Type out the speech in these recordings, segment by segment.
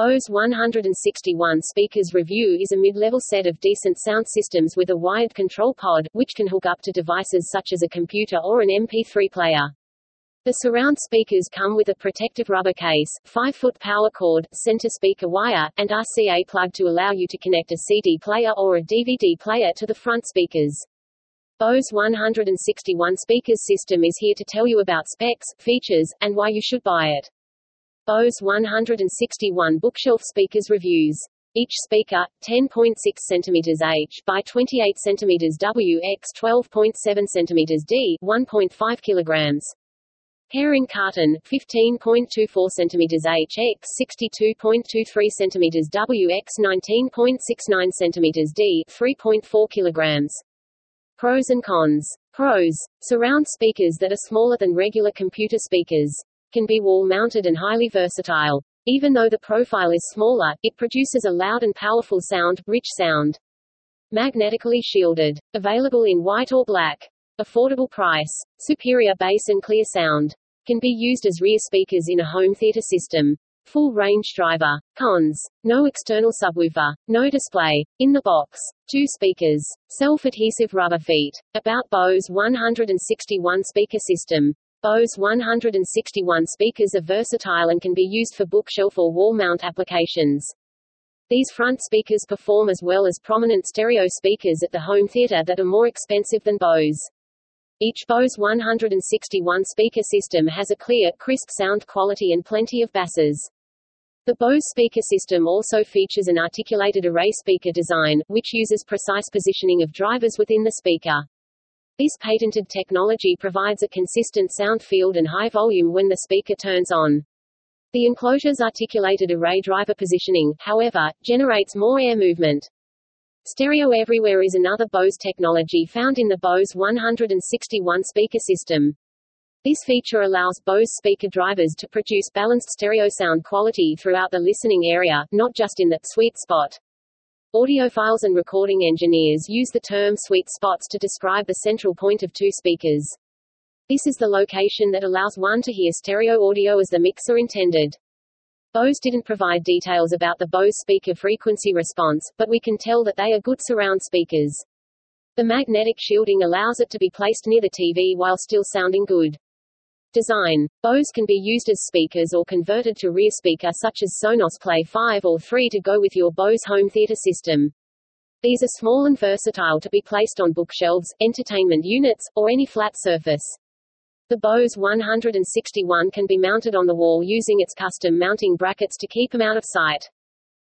Bose 161 speakers review is a mid-level set of decent sound systems with a wired control pod, which can hook up to devices such as a computer or an MP3 player. The surround speakers come with a protective rubber case, 5-foot power cord, center speaker wire, and RCA plug to allow you to connect a CD player or a DVD player to the front speakers. Bose 161 speakers system is here to tell you about specs, features, and why you should buy it. Bose 161 bookshelf speakers reviews. Each speaker, 10.6 cm H by 28 cm W x 12.7 cm D, 1.5 kg. Pairing carton, 15.24 cm H x 62.23 cm W x 19.69 cm D, 3.4 kg. Pros and cons. Pros. Surround speakers that are smaller than regular computer speakers. Can be wall-mounted and highly versatile. Even though the profile is smaller, it produces a loud and powerful sound, rich sound. Magnetically shielded. Available in white or black. Affordable price. Superior bass and clear sound. Can be used as rear speakers in a home theater system. Full range driver. Cons. No external subwoofer. No display. In the box. Two speakers. Self-adhesive rubber feet. About Bose 161 speaker system. Bose 161 speakers are versatile and can be used for bookshelf or wall mount applications. These front speakers perform as well as prominent stereo speakers at the home theater that are more expensive than Bose. Each Bose 161 speaker system has a clear, crisp sound quality and plenty of basses. The Bose speaker system also features an articulated array speaker design, which uses precise positioning of drivers within the speaker. This patented technology provides a consistent sound field and high volume when the speaker turns on. The enclosure's articulated array driver positioning, however, generates more air movement. Stereo Everywhere is another Bose technology found in the Bose 161 speaker system. This feature allows Bose speaker drivers to produce balanced stereo sound quality throughout the listening area, not just in the sweet spot. Audiophiles and recording engineers use the term sweet spots to describe the central point of two speakers. This is the location that allows one to hear stereo audio as the mixer intended. Bose didn't provide details about the Bose speaker frequency response, but we can tell that they are good surround speakers. The magnetic shielding allows it to be placed near the TV while still sounding good. Design. Bose can be used as speakers or converted to rear speaker such as Sonos Play 5 or 3 to go with your Bose home theater system. These are small and versatile to be placed on bookshelves, entertainment units, or any flat surface. The Bose 161 can be mounted on the wall using its custom mounting brackets to keep them out of sight.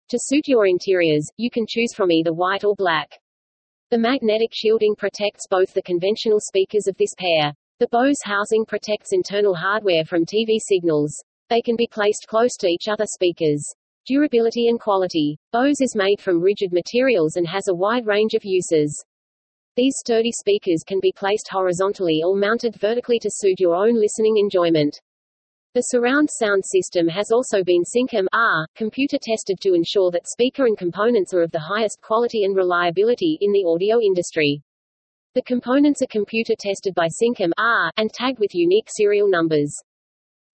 To suit your interiors, you can choose from either white or black. The magnetic shielding protects both the conventional speakers of this pair. The Bose housing protects internal hardware from TV signals. They can be placed close to each other speakers. Durability and quality. Bose is made from rigid materials and has a wide range of uses. These sturdy speakers can be placed horizontally or mounted vertically to suit your own listening enjoyment. The surround sound system has also been Syncom R, computer tested to ensure that speaker and components are of the highest quality and reliability in the audio industry. The components are computer tested by Syncom R, and tagged with unique serial numbers.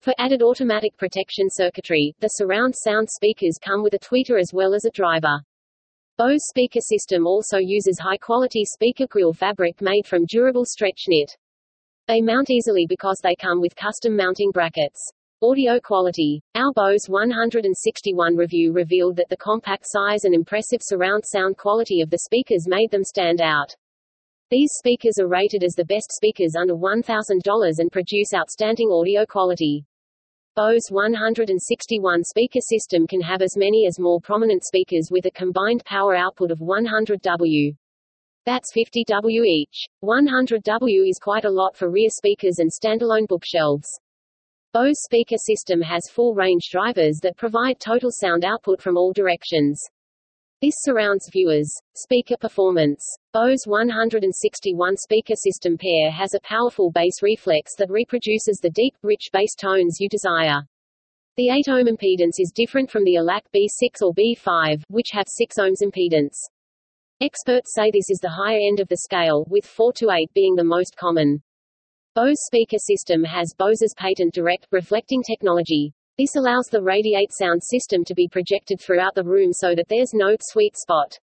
For added automatic protection circuitry, the surround sound speakers come with a tweeter as well as a driver. Bose speaker system also uses high-quality speaker grill fabric made from durable stretch knit. They mount easily because they come with custom mounting brackets. Audio quality. Our Bose 161 review revealed that the compact size and impressive surround sound quality of the speakers made them stand out. These speakers are rated as the best speakers under $1,000 and produce outstanding audio quality. Bose 161 speaker system can have as many as more prominent speakers with a combined power output of 100 W. That's 50 W each. 100 W is quite a lot for rear speakers and standalone bookshelves. Bose speaker system has full range drivers that provide total sound output from all directions. This surrounds viewers. Speaker performance. Bose 161 speaker system pair has a powerful bass reflex that reproduces the deep, rich bass tones you desire. The 8 ohm impedance is different from the ELAC B6 or B5, which have 6 ohms impedance. Experts say this is the higher end of the scale, with 4 to 8 being the most common. Bose speaker system has Bose's patent direct reflecting technology. This allows the radiate sound system to be projected throughout the room so that there's no sweet spot.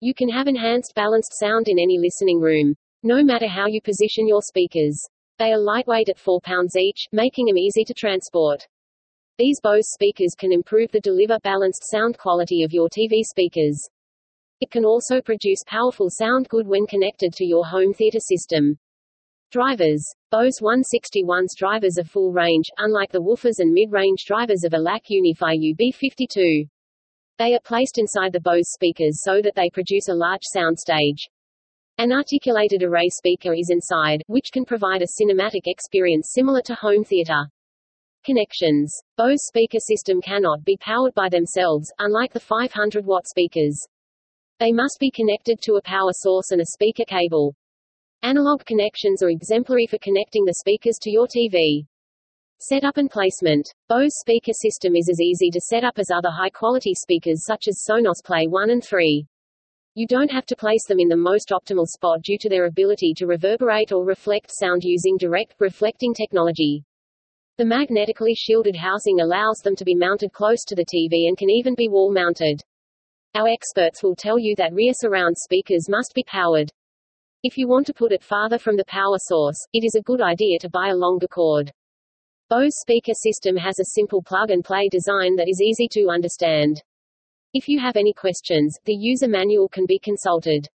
You can have enhanced balanced sound in any listening room. No matter how you position your speakers. They are lightweight at 4 pounds each, making them easy to transport. These Bose speakers can improve the deliver balanced sound quality of your TV speakers. It can also produce powerful sound good when connected to your home theater system. Drivers. Bose 161's drivers are full range, unlike the woofers and mid-range drivers of ELAC Unify UB52. They are placed inside the Bose speakers so that they produce a large soundstage. An articulated array speaker is inside, which can provide a cinematic experience similar to home theater. Connections. Bose speaker system cannot be powered by themselves, unlike the 500 watt speakers. They must be connected to a power source and a speaker cable. Analog connections are exemplary for connecting the speakers to your TV. Setup and placement. Bose speaker system is as easy to set up as other high-quality speakers such as Sonos Play 1 and 3. You don't have to place them in the most optimal spot due to their ability to reverberate or reflect sound using direct reflecting technology. The magnetically shielded housing allows them to be mounted close to the TV and can even be wall mounted. Our experts will tell you that rear surround speakers must be powered. If you want to put it farther from the power source, it is a good idea to buy a longer cord. Bose speaker system has a simple plug-and-play design that is easy to understand. If you have any questions, the user manual can be consulted.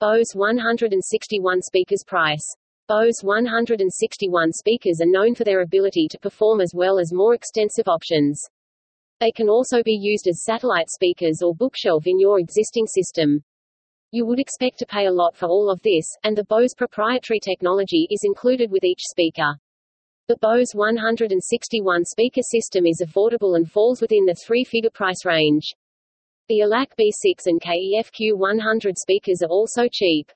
Bose 161 speakers price. Bose 161 speakers are known for their ability to perform as well as more extensive options. They can also be used as satellite speakers or bookshelf in your existing system. You would expect to pay a lot for all of this, and the Bose proprietary technology is included with each speaker. The Bose 161 speaker system is affordable and falls within the three-figure price range. The ELAC B6 and KEF Q100 speakers are also cheap.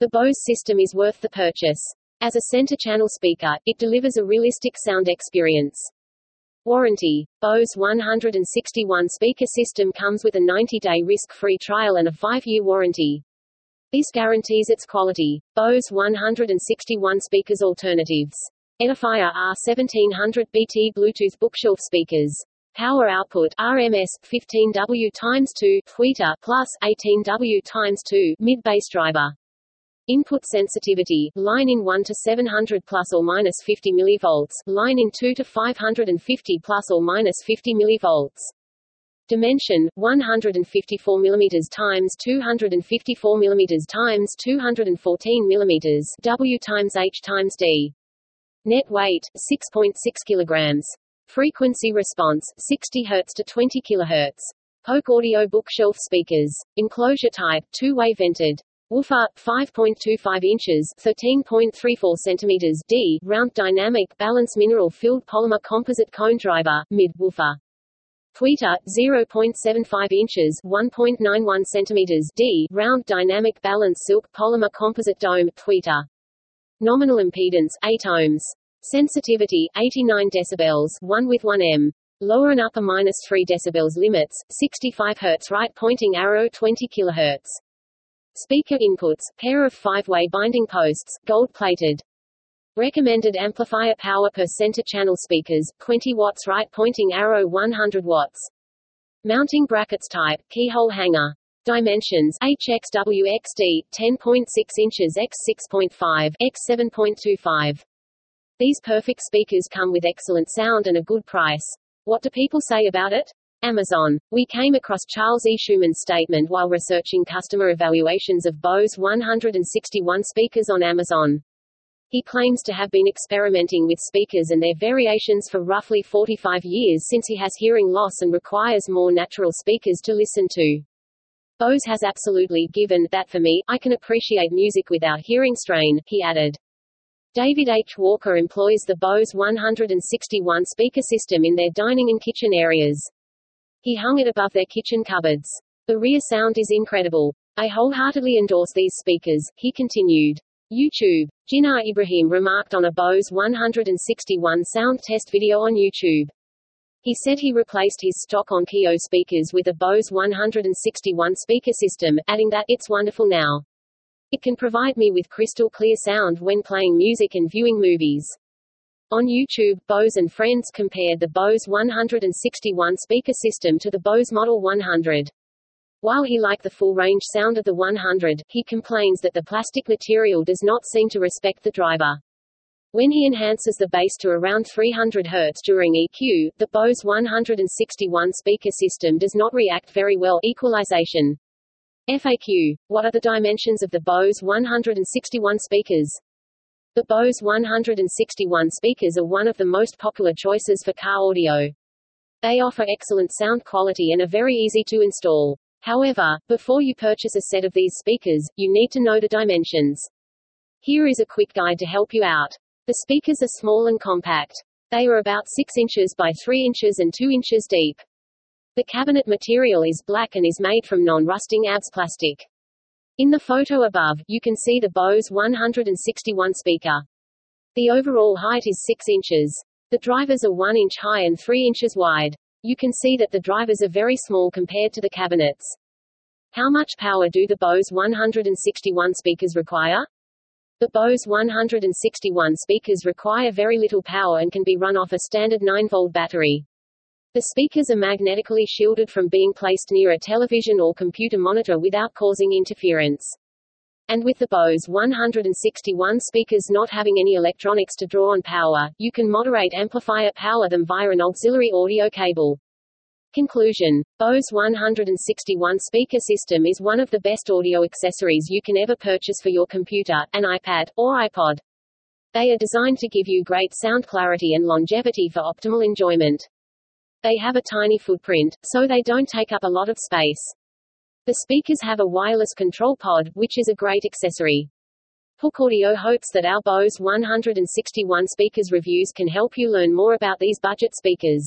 The Bose system is worth the purchase. As a center channel speaker, it delivers a realistic sound experience. Warranty. Bose 161 speaker system comes with a 90-day risk-free trial and a 5-year warranty. This guarantees its quality. Bose 161 speakers alternatives. Edifier R1700 BT Bluetooth bookshelf speakers. Power output RMS 15W 2 tweeter plus 18W 2 mid bass driver. Input sensitivity, line in 1 to 700 plus or minus 50 millivolts, line in 2 to 550 plus or minus 50 millivolts. Dimension 154 mm times 254 mm times 214 mm W times H times D. Net weight 6.6 kg. Frequency response 60 Hz to 20 kHz. Polk Audio bookshelf speakers. Enclosure type two-way vented. Woofer 5.25 inches 13.34 centimeters D round dynamic balance mineral filled polymer composite cone driver mid woofer. Tweeter 0.75 inches 1.91 centimeters D round dynamic balance silk polymer composite dome tweeter. Nominal impedance 8 ohms. Sensitivity 89 decibels 1 with 1 m. Lower and upper minus 3 decibels limits 65 Hz right pointing arrow 20 kHz Speaker inputs, pair of five-way binding posts, gold-plated. Recommended amplifier power per center channel speakers, 20 watts right pointing arrow 100 watts. Mounting brackets type, keyhole hanger. Dimensions HXWXD 10.6 inches x 6.5 x 7.25. These perfect speakers come with excellent sound and a good price. What do people say about it? Amazon. We came across Charles E. Schumann's statement while researching customer evaluations of Bose 161 speakers on Amazon. He claims to have been experimenting with speakers and their variations for roughly 45 years since he has hearing loss and requires more natural speakers to listen to. Bose has absolutely given that for me, I can appreciate music without hearing strain, he added. David H. Walker employs the Bose 161 speaker system in their dining and kitchen areas. He hung it above their kitchen cupboards. The rear sound is incredible. I wholeheartedly endorse these speakers, he continued. YouTube. Jinnah Ibrahim remarked on a Bose 161 sound test video on YouTube. He said he replaced his stock Onkyo speakers with a Bose 161 speaker system, adding that, it's wonderful now. It can provide me with crystal clear sound when playing music and viewing movies. On YouTube, Bose and friends compared the Bose 161 speaker system to the Bose Model 100. While he liked the full-range sound of the 100, he complains that the plastic material does not seem to respect the driver. When he enhances the bass to around 300 Hz during EQ, the Bose 161 speaker system does not react very well equalization. FAQ. What are the dimensions of the Bose 161 speakers? The Bose 161 speakers are one of the most popular choices for car audio. They offer excellent sound quality and are very easy to install. However, before you purchase a set of these speakers, you need to know the dimensions. Here is a quick guide to help you out. The speakers are small and compact. They are about 6 inches by 3 inches and 2 inches deep. The cabinet material is black and is made from non-rusting ABS plastic. In the photo above, you can see the Bose 161 speaker. The overall height is 6 inches. The drivers are 1 inch high and 3 inches wide. You can see that the drivers are very small compared to the cabinets. How much power do the Bose 161 speakers require? The Bose 161 speakers require very little power and can be run off a standard 9-volt battery. The speakers are magnetically shielded from being placed near a television or computer monitor without causing interference. And with the Bose 161 speakers not having any electronics to draw on power, you can moderate amplifier power them via an auxiliary audio cable. Conclusion. Bose 161 speaker system is one of the best audio accessories you can ever purchase for your computer, an iPad, or iPod. They are designed to give you great sound clarity and longevity for optimal enjoyment. They have a tiny footprint, so they don't take up a lot of space. The speakers have a wireless control pod, which is a great accessory. Hook Audio hopes that our Bose 161 speakers reviews can help you learn more about these budget speakers.